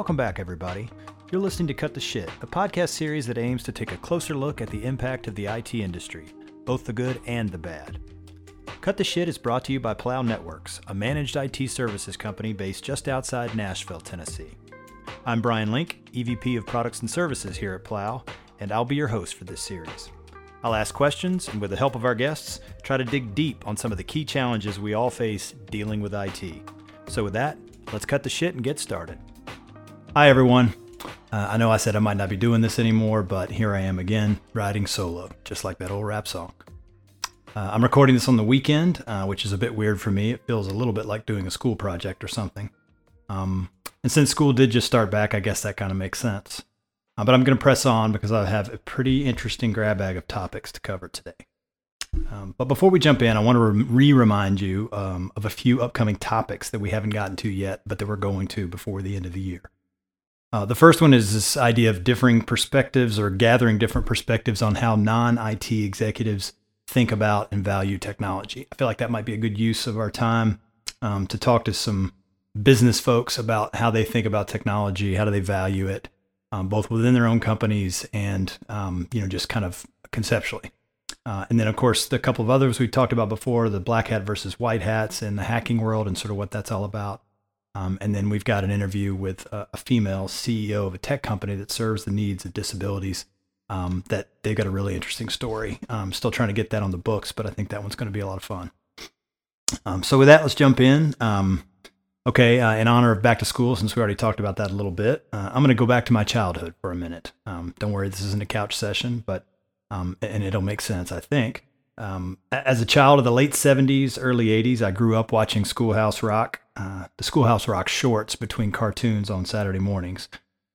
Welcome back, everybody. You're listening to Cut the Shit, a podcast series that aims to take a closer look at the impact of the IT industry, both the good and the bad. Cut the Shit is brought to you by Plow Networks, a managed IT services company based just outside Nashville, Tennessee. I'm Brian Link, EVP of Products and Services here at Plow, and I'll be your host for this series. I'll ask questions and, with the help of our guests, try to dig deep on some of the key challenges we all face dealing with IT. So, with that, let's cut the shit and get started. Hi, everyone. Uh, I know I said I might not be doing this anymore, but here I am again, riding solo, just like that old rap song. Uh, I'm recording this on the weekend, uh, which is a bit weird for me. It feels a little bit like doing a school project or something. Um, and since school did just start back, I guess that kind of makes sense. Uh, but I'm going to press on because I have a pretty interesting grab bag of topics to cover today. Um, but before we jump in, I want to re remind you um, of a few upcoming topics that we haven't gotten to yet, but that we're going to before the end of the year. Uh, the first one is this idea of differing perspectives or gathering different perspectives on how non IT executives think about and value technology. I feel like that might be a good use of our time um, to talk to some business folks about how they think about technology, how do they value it, um, both within their own companies and um, you know just kind of conceptually. Uh, and then of course the couple of others we talked about before, the black hat versus white hats in the hacking world and sort of what that's all about. Um, and then we've got an interview with a, a, female CEO of a tech company that serves the needs of disabilities. Um, that they've got a really interesting story. I'm still trying to get that on the books, but I think that one's going to be a lot of fun. Um, so with that, let's jump in. Um, Okay, uh, in honor of back to school, since we already talked about that a little bit, uh, I'm going to go back to my childhood for a minute. Um, don't worry, this isn't a couch session, but um, and it'll make sense, I think. Um, as a child of the late 70s, early 80s, I grew up watching Schoolhouse Rock, uh, the Schoolhouse Rock shorts between cartoons on Saturday mornings.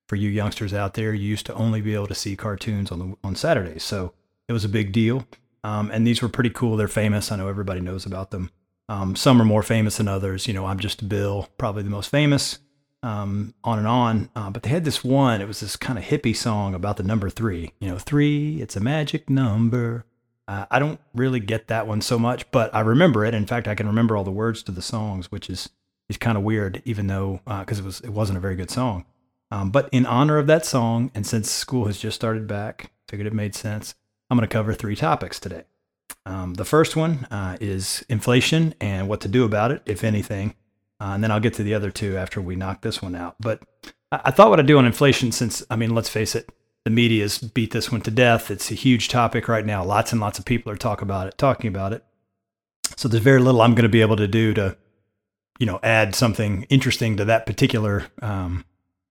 For you youngsters out there, you used to only be able to see cartoons on the on Saturdays, so it was a big deal. Um, and these were pretty cool. They're famous. I know everybody knows about them. Um, some are more famous than others. You know, I'm just Bill, probably the most famous. Um, on and on. Uh, but they had this one. It was this kind of hippie song about the number three. You know, three. It's a magic number. Uh, I don't really get that one so much, but I remember it. In fact, I can remember all the words to the songs, which is is kind of weird, even though because uh, it was it wasn't a very good song. Um, but in honor of that song, and since school has just started back, figured it made sense. I'm going to cover three topics today. Um, the first one uh, is inflation and what to do about it, if anything. Uh, and then I'll get to the other two after we knock this one out. But I, I thought what I'd do on inflation, since, I mean, let's face it, the media's beat this one to death. It's a huge topic right now. Lots and lots of people are talk about it, talking about it. So there's very little I'm going to be able to do to, you know, add something interesting to that particular um,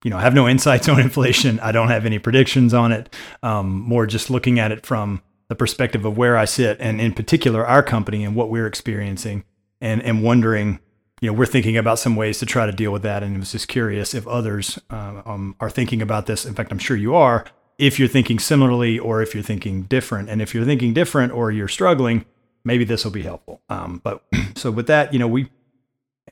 you know, I have no insights on inflation. I don't have any predictions on it. Um, more just looking at it from the perspective of where I sit, and in particular our company and what we're experiencing, and and wondering, you know, we're thinking about some ways to try to deal with that, and I was just curious if others uh, um, are thinking about this. In fact, I'm sure you are. If you're thinking similarly, or if you're thinking different, and if you're thinking different, or you're struggling, maybe this will be helpful. Um, but so with that, you know, we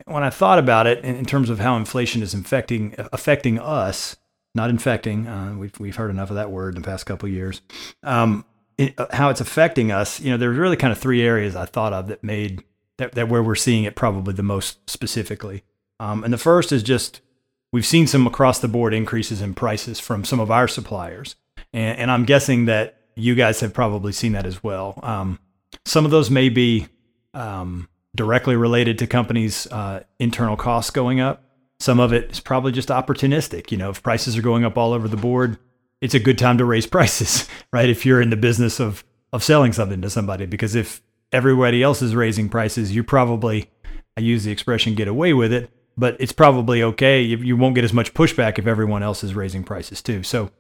when I thought about it in, in terms of how inflation is infecting affecting us, not infecting. Uh, we've we've heard enough of that word in the past couple years. Um, it, uh, how it's affecting us, you know, there's really kind of three areas I thought of that made that, that where we're seeing it probably the most specifically. Um, and the first is just we've seen some across the board increases in prices from some of our suppliers, and, and I'm guessing that you guys have probably seen that as well. Um, some of those may be um, directly related to companies' uh, internal costs going up. Some of it is probably just opportunistic. You know, if prices are going up all over the board, it's a good time to raise prices, right? If you're in the business of of selling something to somebody, because if everybody else is raising prices, you probably, I use the expression, get away with it. But it's probably okay. You, you won't get as much pushback if everyone else is raising prices too. So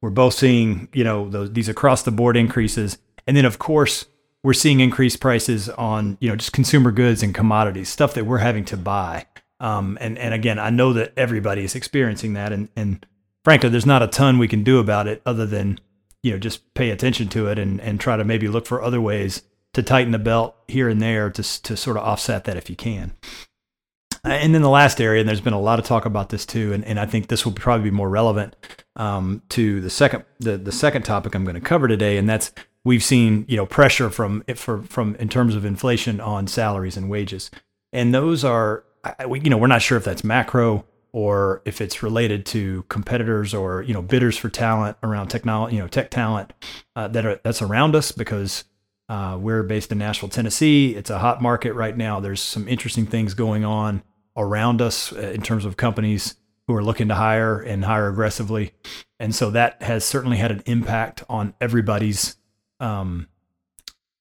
we're both seeing, you know, those these across the board increases, and then of course we're seeing increased prices on, you know, just consumer goods and commodities, stuff that we're having to buy. Um, and and again, I know that everybody is experiencing that, and and frankly, there's not a ton we can do about it other than, you know, just pay attention to it and, and try to maybe look for other ways to tighten the belt here and there to, to sort of offset that if you can. And then the last area, and there's been a lot of talk about this too, and, and I think this will probably be more relevant um, to the second the, the second topic I'm going to cover today, and that's we've seen you know pressure from for, from in terms of inflation on salaries and wages, and those are you know we're not sure if that's macro or if it's related to competitors or you know bidders for talent around technology, you know tech talent uh, that are that's around us because uh, we're based in Nashville, Tennessee. It's a hot market right now. There's some interesting things going on around us uh, in terms of companies who are looking to hire and hire aggressively, and so that has certainly had an impact on everybody's um,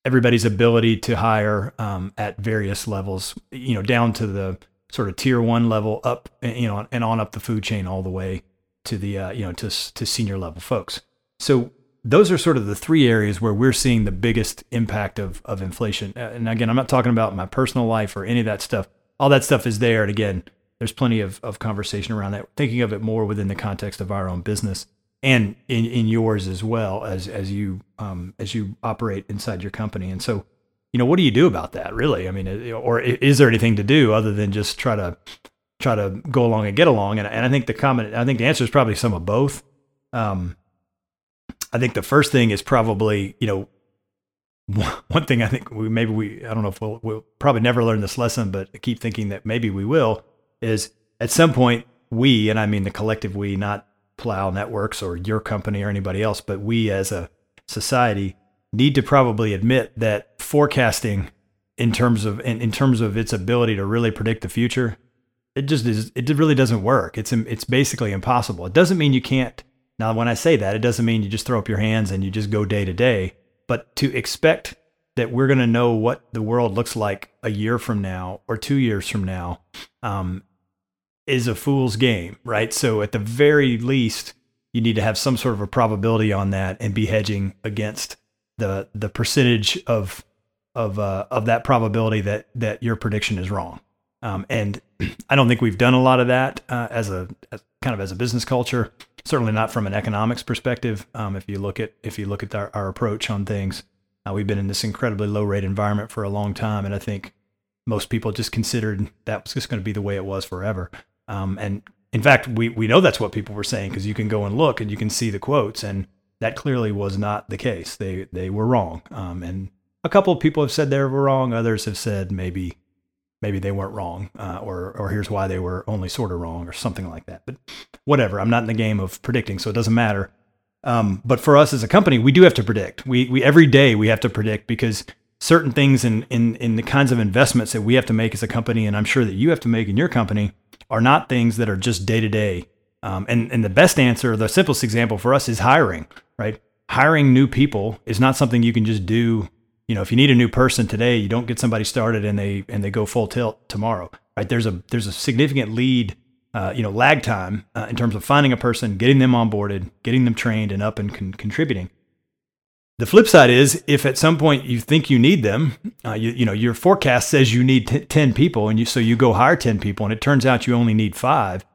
everybody's ability to hire um, at various levels. You know, down to the sort of tier one level up, you know, and on up the food chain all the way to the uh, you know to to senior level folks. So those are sort of the three areas where we're seeing the biggest impact of of inflation. And again, I'm not talking about my personal life or any of that stuff. All that stuff is there. And again, there's plenty of, of conversation around that. Thinking of it more within the context of our own business and in, in yours as well as as you um, as you operate inside your company. And so, you know, what do you do about that? Really, I mean, uh, or is there anything to do other than just try to try to go along and get along? And, and I think the comment, I think the answer is probably some of both. Um, I think the first thing is probably, you know, one thing I think we maybe we I don't know if we'll we'll probably never learn this lesson, but I keep thinking that maybe we will is at some point we and I mean the collective we, not Plow Networks or your company or anybody else, but we as a society need to probably admit that forecasting in terms of in, in terms of its ability to really predict the future, it just is it really doesn't work. It's it's basically impossible. It doesn't mean you can't now, when I say that, it doesn't mean you just throw up your hands and you just go day to day, but to expect that we're going to know what the world looks like a year from now or two years from now um, is a fool's game, right? So, at the very least, you need to have some sort of a probability on that and be hedging against the the percentage of of uh, of that probability that that your prediction is wrong. Um, and I don't think we've done a lot of that uh, as a as, kind of as a business culture certainly not from an economics perspective. Um, if you look at if you look at our, our approach on things, uh, we've been in this incredibly low rate environment for a long time, and I think most people just considered that was just going to be the way it was forever. Um, and in fact, we we know that's what people were saying because you can go and look and you can see the quotes, and that clearly was not the case. They they were wrong. Um, and a couple of people have said they were wrong. Others have said maybe maybe they weren't wrong, uh, or or here's why they were only sort of wrong, or something like that. But whatever, I'm not in the game of predicting, so it doesn't matter. Um, but for us as a company, we do have to predict. We we every day we have to predict because certain things in in in the kinds of investments that we have to make as a company, and I'm sure that you have to make in your company, are not things that are just day to day. And and the best answer, the simplest example for us is hiring. Right, hiring new people is not something you can just do you know, if you need a new person today, you don't get somebody started and they and they go full tilt tomorrow, right? There's a there's a significant lead, uh, you know, lag time uh, in terms of finding a person, getting them onboarded, getting them trained and up and con- contributing. The flip side is if at some point you think you need them, uh, you, you know, your forecast says you need t- 10 people and you, so you go hire 10 people and it turns out you only need five.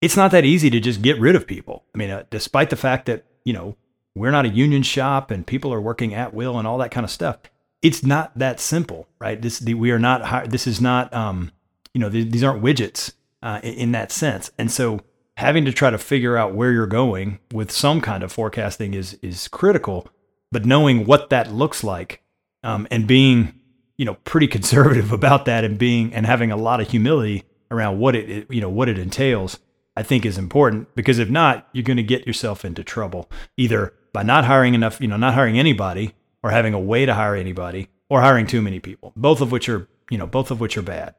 It's not that easy to just get rid of people. I mean, uh, despite the fact that, you know, we're not a union shop and people are working at will and all that kind of stuff. It's not that simple, right? This we are not. This is not. Um, you know, these aren't widgets uh, in that sense. And so, having to try to figure out where you're going with some kind of forecasting is is critical. But knowing what that looks like um, and being, you know, pretty conservative about that and being and having a lot of humility around what it, it you know what it entails I think is important because if not, you're going to get yourself into trouble either by not hiring enough, you know, not hiring anybody or having a way to hire anybody or hiring too many people, both of which are, you know, both of which are bad.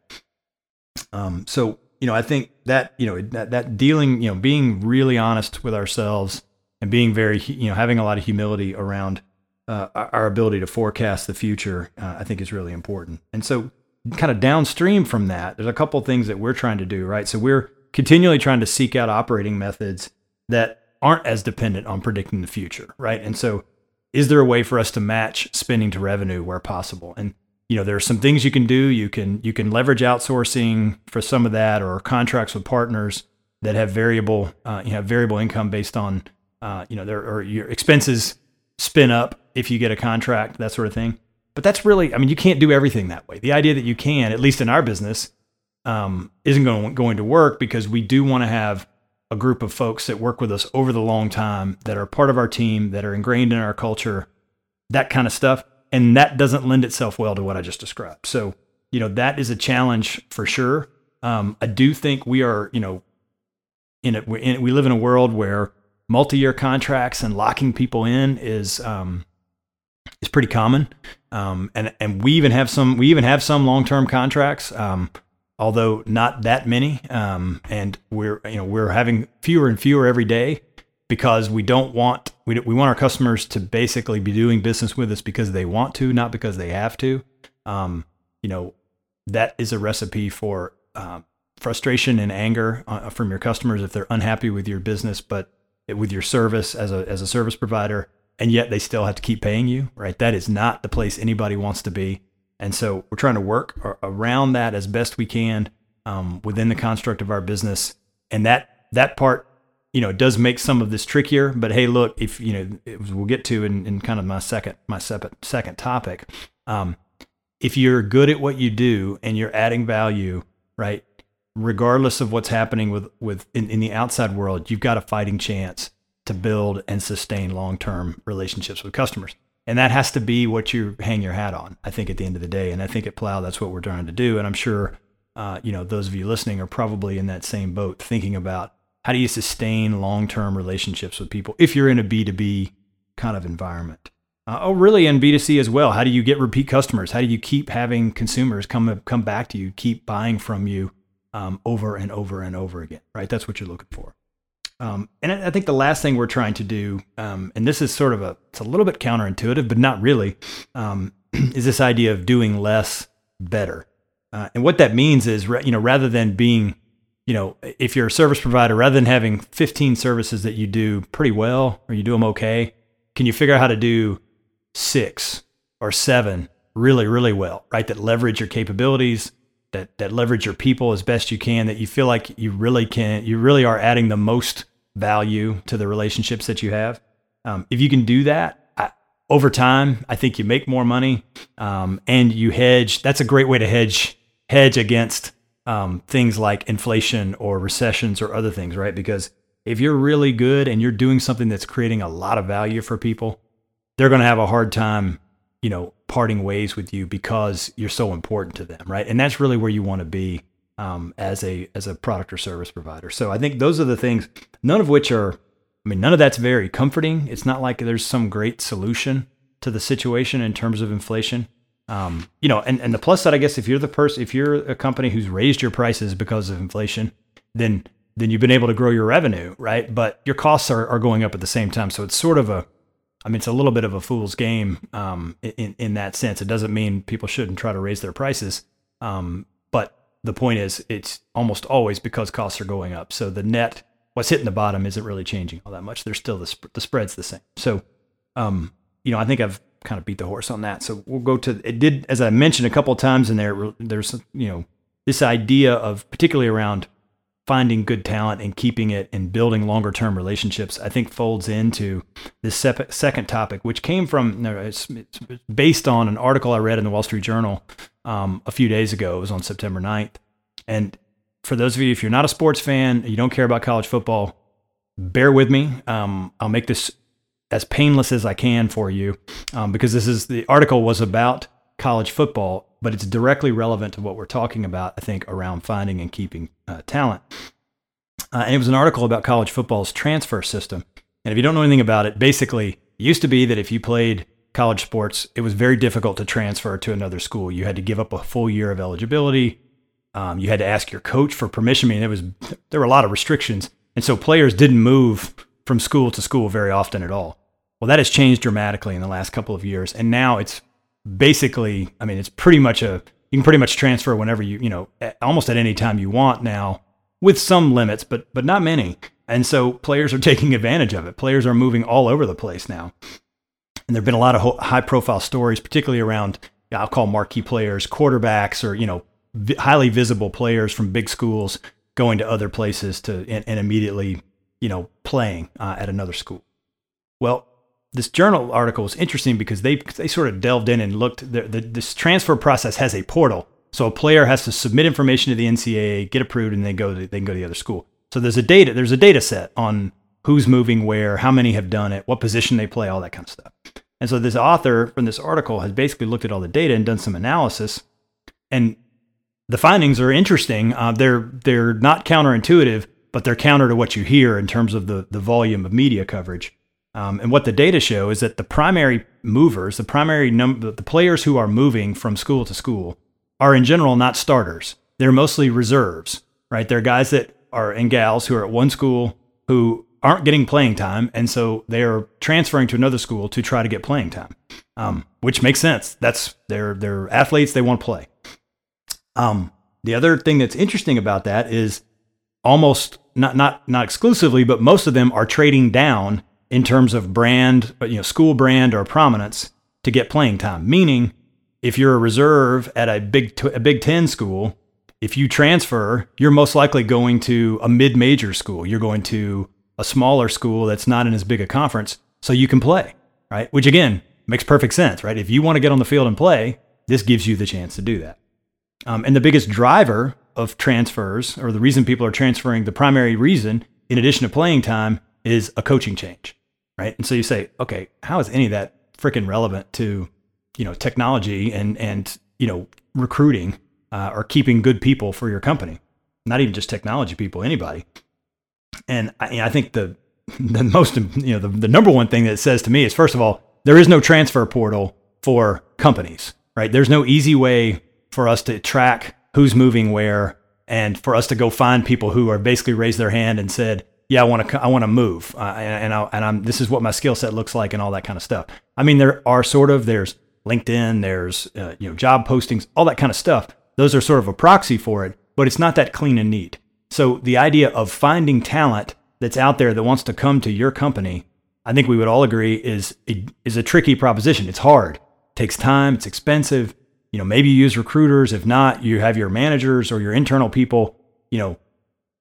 Um, so, you know, I think that, you know, that, that dealing, you know, being really honest with ourselves and being very, you know, having a lot of humility around uh, our ability to forecast the future, uh, I think is really important. And so, kind of downstream from that, there's a couple things that we're trying to do, right? So, we're continually trying to seek out operating methods that aren't as dependent on predicting the future, right? And so, is there a way for us to match spending to revenue where possible? And you know, there are some things you can do. You can you can leverage outsourcing for some of that, or contracts with partners that have variable uh, you have variable income based on uh, you know their or your expenses spin up if you get a contract, that sort of thing. But that's really, I mean, you can't do everything that way. The idea that you can, at least in our business, um, isn't going going to work because we do want to have a group of folks that work with us over the long time, that are part of our team, that are ingrained in our culture, that kind of stuff. And that doesn't lend itself well to what I just described. So, you know, that is a challenge for sure. Um, I do think we are, you know, in it, we live in a world where multi-year contracts and locking people in is um, is pretty common. Um, and and we even have some we even have some long-term contracts, um, although not that many. Um, and we're you know we're having fewer and fewer every day because we don't want we, we want our customers to basically be doing business with us because they want to, not because they have to. Um, you know that is a recipe for uh, frustration and anger uh, from your customers if they're unhappy with your business, but with your service as a as a service provider, and yet they still have to keep paying you. Right? That is not the place anybody wants to be. And so we're trying to work around that as best we can um, within the construct of our business. And that that part, you know, does make some of this trickier. But hey, look, if you know, we'll get to in, in kind of my second my second second topic. Um, if you're good at what you do and you're adding value, right? Regardless of what's happening with with in, in the outside world, you've got a fighting chance to build and sustain long-term relationships with customers. And that has to be what you hang your hat on, I think, at the end of the day. And I think at Plow, that's what we're trying to do. And I'm sure, uh, you know, those of you listening are probably in that same boat, thinking about how do you sustain long-term relationships with people if you're in a B2B kind of environment. Uh, oh, really? In B2C as well. How do you get repeat customers? How do you keep having consumers come come back to you, keep buying from you um, over and over and over again? Right. That's what you're looking for. Um, and I think the last thing we're trying to do, um, and this is sort of a, it's a little bit counterintuitive, but not really, um, is this idea of doing less better. Uh, and what that means is, you know, rather than being, you know, if you're a service provider, rather than having 15 services that you do pretty well or you do them okay, can you figure out how to do six or seven really, really well, right? That leverage your capabilities, that that leverage your people as best you can, that you feel like you really can, you really are adding the most value to the relationships that you have. Um, if you can do that I, over time, I think you make more money um, and you hedge. That's a great way to hedge hedge against um, things like inflation or recessions or other things, right? Because if you're really good and you're doing something that's creating a lot of value for people, they're going to have a hard time, you know, parting ways with you because you're so important to them, right? And that's really where you want to be um, as a as a product or service provider. So I think those are the things, none of which are, I mean, none of that's very comforting. It's not like there's some great solution to the situation in terms of inflation. Um, you know, and, and the plus side, I guess, if you're the person, if you're a company who's raised your prices because of inflation, then then you've been able to grow your revenue, right? But your costs are, are going up at the same time. So it's sort of a I mean, it's a little bit of a fool's game um, in in that sense. It doesn't mean people shouldn't try to raise their prices, um, but the point is, it's almost always because costs are going up. So the net, what's hitting the bottom, isn't really changing all that much. There's still the sp- the spread's the same. So, um, you know, I think I've kind of beat the horse on that. So we'll go to it. Did as I mentioned a couple times in there, there's you know this idea of particularly around finding good talent and keeping it and building longer term relationships, I think folds into this second topic, which came from, it's, it's, based on an article I read in the Wall Street Journal um, a few days ago. It was on September 9th. And for those of you, if you're not a sports fan, you don't care about college football, bear with me. Um, I'll make this as painless as I can for you um, because this is the article was about college football but it's directly relevant to what we're talking about, I think, around finding and keeping uh, talent. Uh, and it was an article about college football's transfer system. And if you don't know anything about it, basically, it used to be that if you played college sports, it was very difficult to transfer to another school. You had to give up a full year of eligibility. Um, you had to ask your coach for permission. I mean, there was there were a lot of restrictions, and so players didn't move from school to school very often at all. Well, that has changed dramatically in the last couple of years, and now it's basically, I mean, it's pretty much a you can pretty much transfer whenever you you know almost at any time you want now, with some limits, but but not many. And so players are taking advantage of it. Players are moving all over the place now, and there've been a lot of high profile stories, particularly around I'll call marquee players, quarterbacks, or you know highly visible players from big schools going to other places to and, and immediately you know playing uh, at another school. Well, this journal article was interesting because they they sort of delved in and looked. The, the, this transfer process has a portal, so a player has to submit information to the NCAA, get approved, and then go to, they can go to the other school. So there's a data there's a data set on who's moving where, how many have done it, what position they play, all that kind of stuff. And so this author from this article has basically looked at all the data and done some analysis, and the findings are interesting. Uh, they're they're not counterintuitive, but they're counter to what you hear in terms of the the volume of media coverage. Um, and what the data show is that the primary movers, the primary number, the players who are moving from school to school, are in general not starters. They're mostly reserves, right? They're guys that are and gals who are at one school who aren't getting playing time, and so they're transferring to another school to try to get playing time, um, which makes sense. That's they're they're athletes; they want to play. Um, the other thing that's interesting about that is almost not not not exclusively, but most of them are trading down in terms of brand, you know, school brand or prominence to get playing time. Meaning, if you're a reserve at a big a Big Ten school, if you transfer, you're most likely going to a mid-major school. You're going to a smaller school that's not in as big a conference, so you can play, right? Which again makes perfect sense, right? If you want to get on the field and play, this gives you the chance to do that. Um, and the biggest driver of transfers, or the reason people are transferring, the primary reason, in addition to playing time, is a coaching change, right? And so you say, okay, how is any of that freaking relevant to, you know, technology and and you know recruiting uh, or keeping good people for your company? Not even just technology people, anybody. And I, I think the the most you know the, the number one thing that it says to me is first of all there is no transfer portal for companies, right? There's no easy way for us to track who's moving where and for us to go find people who are basically raised their hand and said, yeah, I want to, I want to move. Uh, and, I, and I'm, this is what my skill set looks like and all that kind of stuff. I mean, there are sort of, there's LinkedIn, there's, uh, you know, job postings, all that kind of stuff. Those are sort of a proxy for it, but it's not that clean and neat. So the idea of finding talent that's out there that wants to come to your company, I think we would all agree is, is a tricky proposition. It's hard, it takes time, it's expensive you know, maybe you use recruiters. If not, you have your managers or your internal people, you know,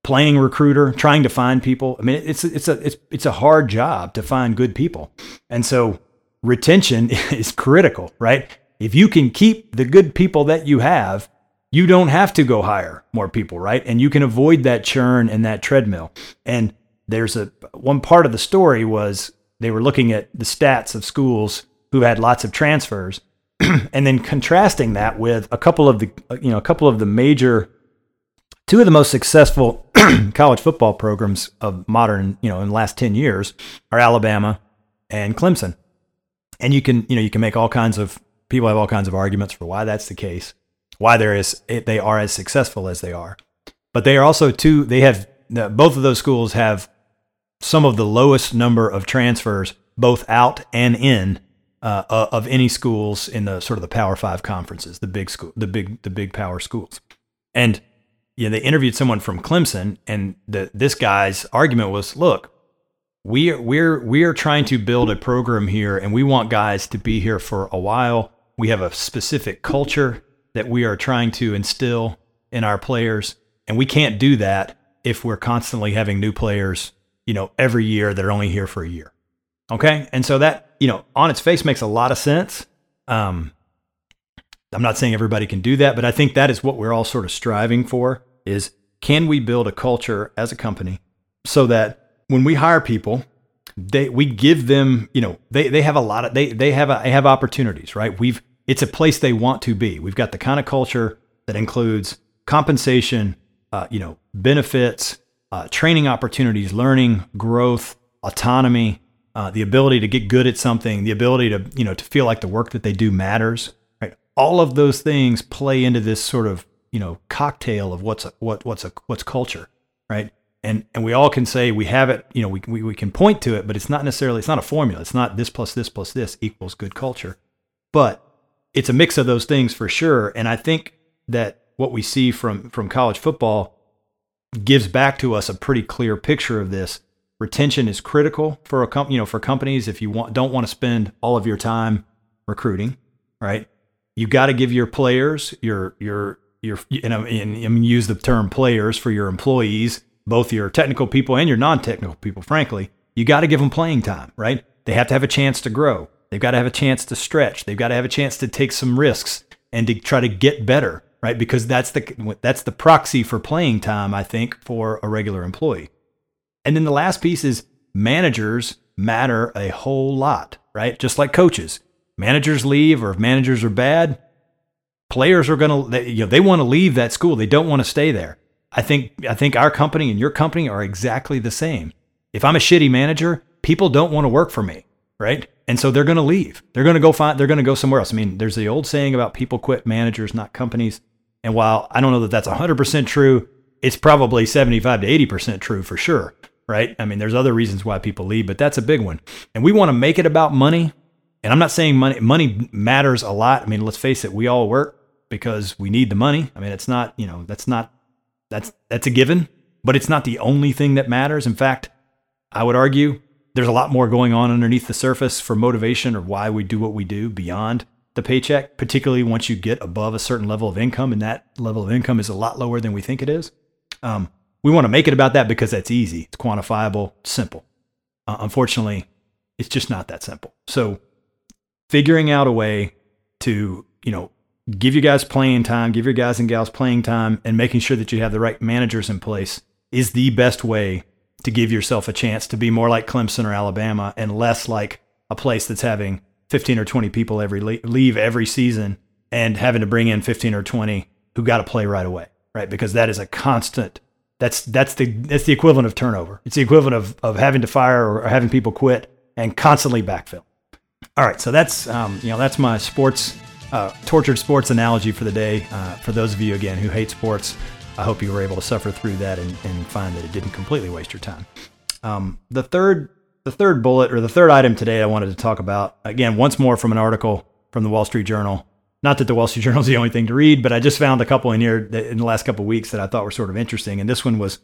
playing recruiter, trying to find people. I mean, it's it's a it's it's a hard job to find good people. And so retention is critical, right? If you can keep the good people that you have, you don't have to go hire more people, right? And you can avoid that churn and that treadmill. And there's a one part of the story was they were looking at the stats of schools who had lots of transfers and then contrasting that with a couple of the you know a couple of the major two of the most successful college football programs of modern you know in the last 10 years are Alabama and Clemson and you can you know you can make all kinds of people have all kinds of arguments for why that's the case why there is they are as successful as they are but they are also two they have both of those schools have some of the lowest number of transfers both out and in uh, of any schools in the sort of the Power Five conferences, the big school, the big the big power schools. And you know, they interviewed someone from Clemson, and the, this guy's argument was, "Look, we are, we're we are trying to build a program here, and we want guys to be here for a while. We have a specific culture that we are trying to instill in our players, and we can't do that if we're constantly having new players, you know, every year that are only here for a year." Okay. And so that, you know, on its face makes a lot of sense. Um, I'm not saying everybody can do that, but I think that is what we're all sort of striving for is can we build a culture as a company so that when we hire people, they we give them, you know, they they have a lot of they they have a, they have opportunities, right? We've it's a place they want to be. We've got the kind of culture that includes compensation, uh, you know, benefits, uh, training opportunities, learning, growth, autonomy, uh, the ability to get good at something, the ability to you know to feel like the work that they do matters. Right, all of those things play into this sort of you know cocktail of what's a, what what's a what's culture, right? And and we all can say we have it. You know, we, we we can point to it, but it's not necessarily it's not a formula. It's not this plus this plus this equals good culture, but it's a mix of those things for sure. And I think that what we see from from college football gives back to us a pretty clear picture of this retention is critical for a company, you know, for companies if you want don't want to spend all of your time recruiting, right? You got to give your players, your your your and, and use the term players for your employees, both your technical people and your non-technical people, frankly. You got to give them playing time, right? They have to have a chance to grow. They've got to have a chance to stretch. They've got to have a chance to take some risks and to try to get better, right? Because that's the that's the proxy for playing time, I think, for a regular employee. And then the last piece is managers matter a whole lot, right? Just like coaches. Managers leave, or if managers are bad, players are going to, you know, they want to leave that school. They don't want to stay there. I think I think our company and your company are exactly the same. If I'm a shitty manager, people don't want to work for me, right? And so they're going to leave. They're going to go find they're going to go somewhere else. I mean, there's the old saying about people quit managers, not companies. And while I don't know that that's 100% true, it's probably 75 to 80% true for sure, right? I mean, there's other reasons why people leave, but that's a big one. And we want to make it about money. And I'm not saying money money matters a lot. I mean, let's face it, we all work because we need the money. I mean, it's not, you know, that's not that's that's a given, but it's not the only thing that matters. In fact, I would argue there's a lot more going on underneath the surface for motivation or why we do what we do beyond the paycheck, particularly once you get above a certain level of income, and that level of income is a lot lower than we think it is. Um, we want to make it about that because that's easy, it's quantifiable, simple. Uh, unfortunately, it's just not that simple. So, figuring out a way to, you know, give you guys playing time, give your guys and gals playing time, and making sure that you have the right managers in place is the best way to give yourself a chance to be more like Clemson or Alabama and less like a place that's having 15 or 20 people every leave every season and having to bring in 15 or 20 who got to play right away, right? Because that is a constant. That's that's the that's the equivalent of turnover. It's the equivalent of of having to fire or having people quit and constantly backfill. All right, so that's um, you know that's my sports uh, tortured sports analogy for the day. Uh, for those of you again who hate sports, I hope you were able to suffer through that and, and find that it didn't completely waste your time. Um, the third the third bullet or the third item today I wanted to talk about again once more from an article from the Wall Street Journal. Not that the Wall Street Journal is the only thing to read, but I just found a couple in here in the last couple of weeks that I thought were sort of interesting. And this one was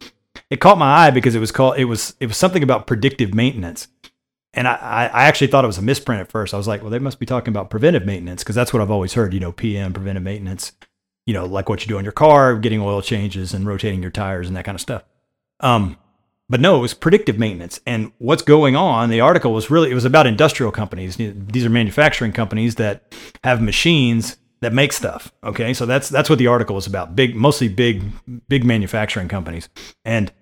it caught my eye because it was called it was it was something about predictive maintenance. And I, I actually thought it was a misprint at first. I was like, well, they must be talking about preventive maintenance because that's what I've always heard, you know, PM, preventive maintenance, you know, like what you do on your car, getting oil changes and rotating your tires and that kind of stuff. Um, but no, it was predictive maintenance. And what's going on, the article was really, it was about industrial companies. These are manufacturing companies that have machines that make stuff. Okay. So that's, that's what the article was about. Big, mostly big, big manufacturing companies. And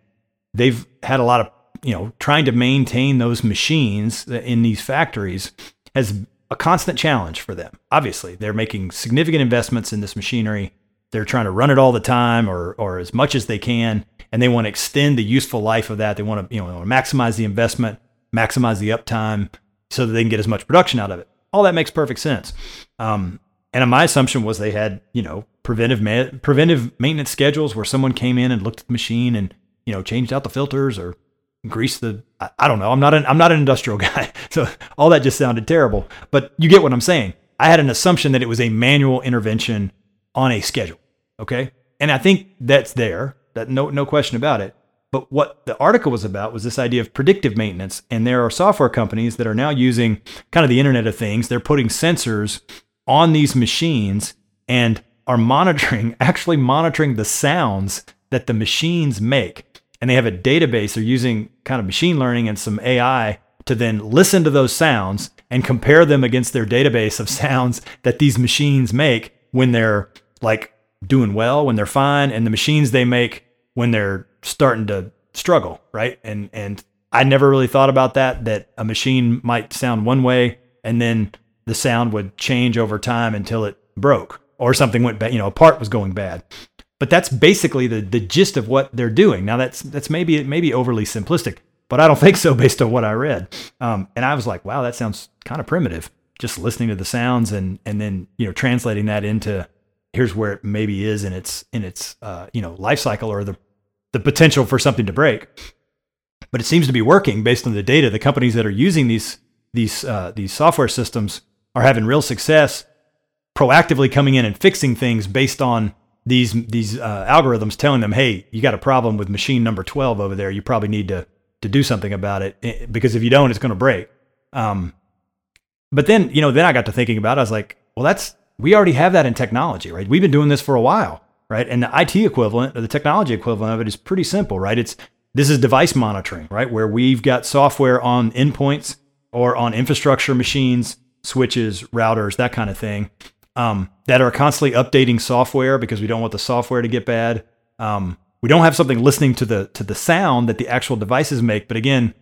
they've had a lot of you know, trying to maintain those machines in these factories has a constant challenge for them. Obviously, they're making significant investments in this machinery. They're trying to run it all the time or or as much as they can, and they want to extend the useful life of that. They want to you know maximize the investment, maximize the uptime, so that they can get as much production out of it. All that makes perfect sense. Um, and my assumption was they had you know preventive ma- preventive maintenance schedules where someone came in and looked at the machine and you know changed out the filters or grease the I, don't know. I'm not an I'm not an industrial guy. So all that just sounded terrible. But you get what I'm saying. I had an assumption that it was a manual intervention on a schedule. Okay? And I think that's there. That no no question about it. But what the article was about was this idea of predictive maintenance. And there are software companies that are now using kind of the Internet of Things. They're putting sensors on these machines and are monitoring, actually monitoring the sounds that the machines make and they have a database. They're using kind of machine learning and some AI to then listen to those sounds and compare them against their database of sounds that these machines make when they're like doing well, when they're fine, and the machines they make when they're starting to struggle, right? And and I never really thought about that that a machine might sound one way and then the sound would change over time until it broke or something went bad, you know, a part was going bad. But that's basically the the gist of what they're doing. Now that's that's maybe maybe overly simplistic, but I don't think so based on what I read. Um, and I was like, wow, that sounds kind of primitive. Just listening to the sounds and and then you know translating that into here's where it maybe is in its in its uh, you know life cycle or the the potential for something to break. But it seems to be working based on the data. The companies that are using these these uh, these software systems are having real success proactively coming in and fixing things based on these these uh, algorithms telling them, "Hey, you got a problem with machine number 12 over there. You probably need to to do something about it eh, because if you don't, it's going to break." Um, but then, you know, then I got to thinking about it. I was like, "Well, that's we already have that in technology, right? We've been doing this for a while, right? And the IT equivalent or the technology equivalent of it is pretty simple, right? It's this is device monitoring, right? Where we've got software on endpoints or on infrastructure machines, switches, routers, that kind of thing um, that are constantly updating software because we don't want the software to get bad. Um, we don't have something listening to the to the sound that the actual devices make. But again,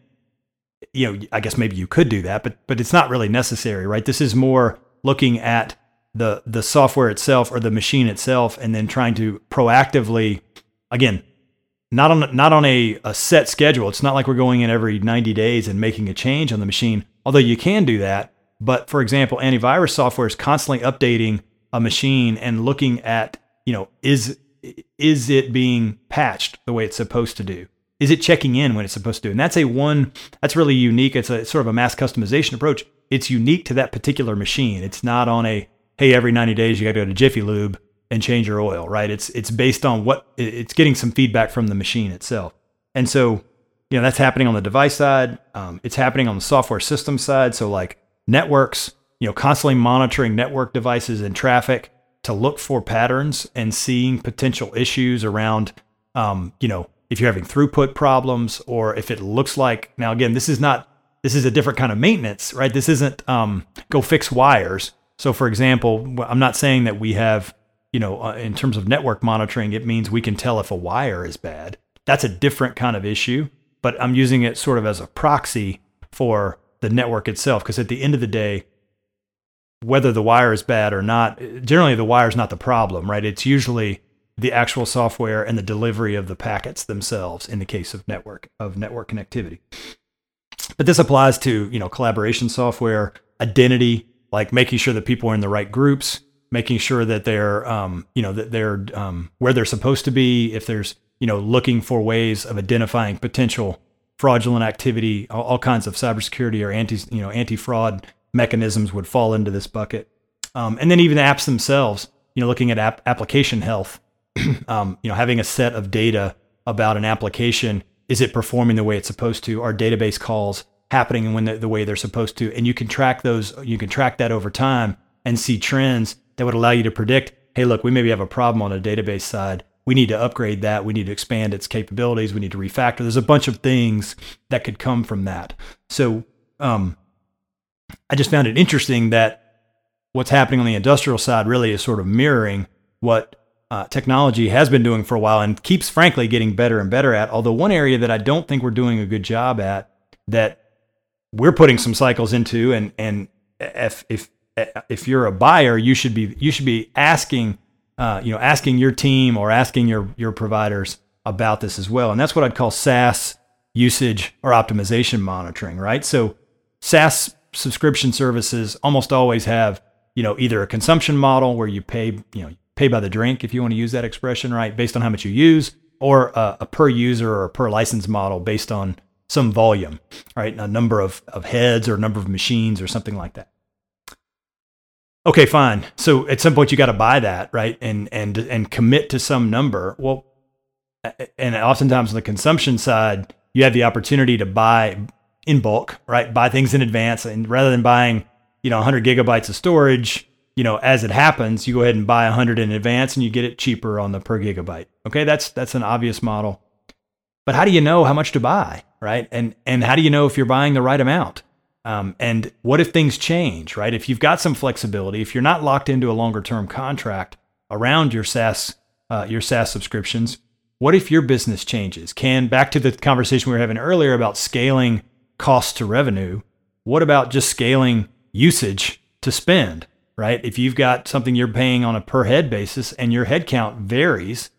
you know, I guess maybe you could do that, but but it's not really necessary, right? This is more looking at the the software itself or the machine itself, and then trying to proactively, again, not on not on a, a set schedule. It's not like we're going in every 90 days and making a change on the machine. Although you can do that, but for example, antivirus software is constantly updating a machine and looking at you know is is it being patched the way it's supposed to do? Is it checking in when it's supposed to? And that's a one that's really unique. It's a sort of a mass customization approach. It's unique to that particular machine. It's not on a hey every 90 days you got to go to Jiffy Lube and change your oil, right? It's it's based on what it's getting some feedback from the machine itself. And so, you know, that's happening on the device side. Um, it's happening on the software system side. So like networks, you know, constantly monitoring network devices and traffic to look for patterns and seeing potential issues around, um, you know, if you're having throughput problems or if it looks like now again, this is not this is a different kind of maintenance, right? This isn't um, go fix wires. So, for example, I'm not saying that we have, you know, uh, in terms of network monitoring, it means we can tell if a wire is bad. That's a different kind of issue, but I'm using it sort of as a proxy for the network itself. Because at the end of the day, whether the wire is bad or not, generally the wire is not the problem, right? It's usually the actual software and the delivery of the packets themselves in the case of network of network connectivity. But this applies to, you know, collaboration software, identity, like making sure that people are in the right groups, making sure that they're, um, you know, that they're um, where they're supposed to be. If there's, you know, looking for ways of identifying potential fraudulent activity, all, all kinds of cybersecurity or anti, you know, anti-fraud mechanisms would fall into this bucket. Um, and then even the apps themselves, you know, looking at app application health, um, you know, having a set of data about an application, is it performing the way it's supposed to? Are database calls happening when the, the way they're supposed to? And you can track those, you can track that over time and see trends that would allow you to predict, hey, look, we maybe have a problem on a database side. We need to upgrade that. We need to expand its capabilities. We need to refactor. There's a bunch of things that could come from that. So, um, I just found it interesting that what's happening on the industrial side really is sort of mirroring what uh, technology has been doing for a while and keeps, frankly, getting better and better at. Although, one area that I don't think we're doing a good job at that we're putting some cycles into, and, and if, if, if you're a buyer, you should be, you should be asking, uh, you know, asking your team or asking your, your providers about this as well. And that's what I'd call SaaS usage or optimization monitoring, right? So, SaaS subscription services almost always have, you know, either a consumption model where you pay, you know, pay by the drink, if you want to use that expression, right, based on how much you use, or a, a per user or per license model based on some volume, right, a number of, of heads or a number of machines or something like that. Okay, fine. So at some point you got to buy that, right, and and and commit to some number. Well, and oftentimes on the consumption side, you have the opportunity to buy in bulk, right? Buy things in advance, and rather than buying, you know, 100 gigabytes of storage, you know, as it happens, you go ahead and buy 100 in advance, and you get it cheaper on the per gigabyte. Okay, that's that's an obvious model. But how do you know how much to buy, right? And and how do you know if you're buying the right amount? Um, and what if things change, right? If you've got some flexibility, if you're not locked into a longer term contract around your SaaS uh, your SaaS subscriptions, what if your business changes? Can back to the conversation we were having earlier about scaling cost to revenue. What about just scaling usage to spend, right? If you've got something you're paying on a per head basis and your head count varies,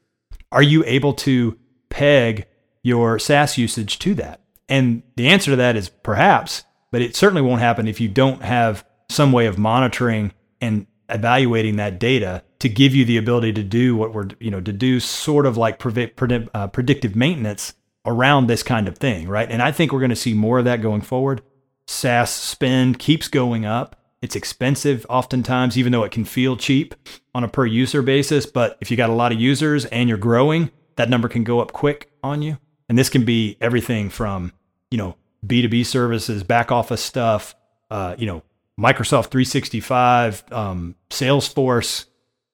are you able to peg your SaaS usage to that? And the answer to that is perhaps, but it certainly won't happen if you don't have some way of monitoring and evaluating that data to give you the ability to do what we're, you know, to do sort of like uh, predictive maintenance around this kind of thing, right? And I think we're going to see more of that going forward. SaaS spend keeps going up. It's expensive oftentimes, even though it can feel cheap on a per user basis. But if you got a lot of users and you're growing, that number can go up quick on you. And this can be everything from, you know, B2B services, back office stuff, uh, you know, Microsoft 365, um, Salesforce,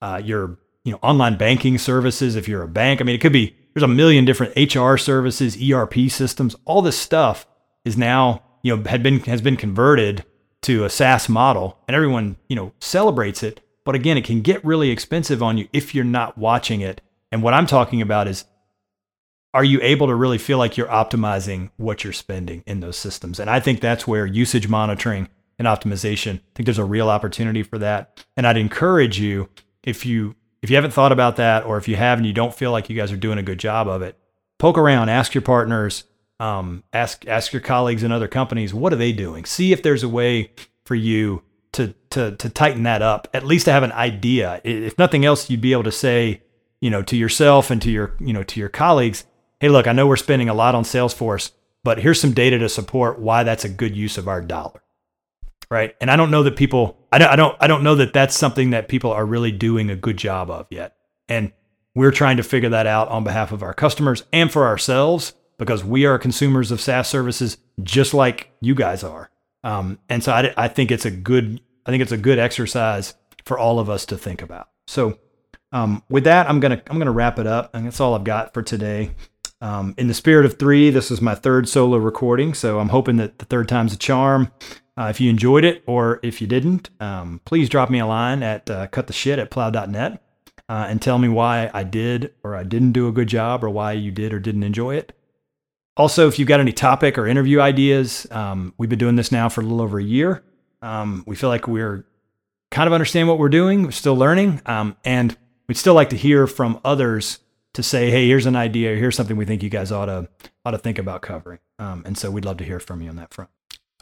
uh, your, you know, online banking services. If you're a bank, I mean, it could be there's a million different HR services, ERP systems. All this stuff is now, you know, had been has been converted to a SaaS model, and everyone, you know, celebrates it. But again, it can get really expensive on you if you're not watching it. And what I'm talking about is are you able to really feel like you're optimizing what you're spending in those systems? And I think that's where usage monitoring and optimization, I think there's a real opportunity for that. And I'd encourage you if you if you haven't thought about that, or if you have and you don't feel like you guys are doing a good job of it, poke around, ask your partners, um, ask ask your colleagues in other companies, what are they doing? See if there's a way for you to to to tighten that up. At least to have an idea. If nothing else, you'd be able to say, you know, to yourself and to your you know to your colleagues, hey, look, I know we're spending a lot on Salesforce, but here's some data to support why that's a good use of our dollar. Right. And I don't know that people, I don't, I don't, I don't know that that's something that people are really doing a good job of yet. And we're trying to figure that out on behalf of our customers and for ourselves because we are consumers of SaaS services just like you guys are. Um, and so I, I think it's a good, I think it's a good exercise for all of us to think about. So um, with that, I'm gonna I'm gonna wrap it up, and that's all I've got for today. Um, in the spirit of three, this is my third solo recording, so I'm hoping that the third time's a charm. Uh, if you enjoyed it or if you didn't, um, please drop me a line at uh, cuttheshit at plow.net uh, and tell me why I did or I didn't do a good job or why you did or didn't enjoy it. Also, if you've got any topic or interview ideas, um, we've been doing this now for a little over a year. Um, we feel like we're kind of understand what we're doing. We're still learning, um, and we'd still like to hear from others to say, hey, here's an idea, here's something we think you guys ought to ought to think about covering. Um, and so we'd love to hear from you on that front.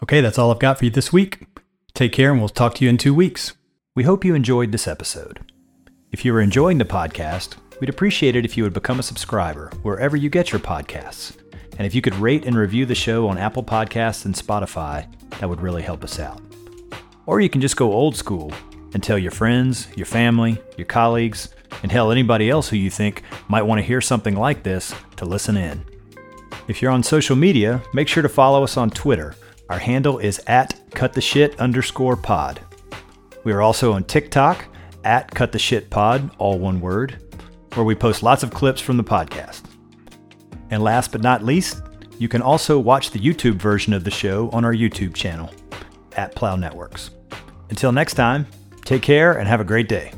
Okay, that's all I've got for you this week. Take care, and we'll talk to you in two weeks. We hope you enjoyed this episode. If you are enjoying the podcast, we'd appreciate it if you would become a subscriber wherever you get your podcasts. And if you could rate and review the show on Apple Podcasts and Spotify, that would really help us out. Or you can just go old school and tell your friends, your family, your colleagues, and hell, anybody else who you think might want to hear something like this to listen in. If you're on social media, make sure to follow us on Twitter. Our handle is at cuttheshit underscore pod. We are also on TikTok at cuttheshitpod, all one word, where we post lots of clips from the podcast. And last but not least, you can also watch the YouTube version of the show on our YouTube channel at Plow Networks. Until next time, take care and have a great day.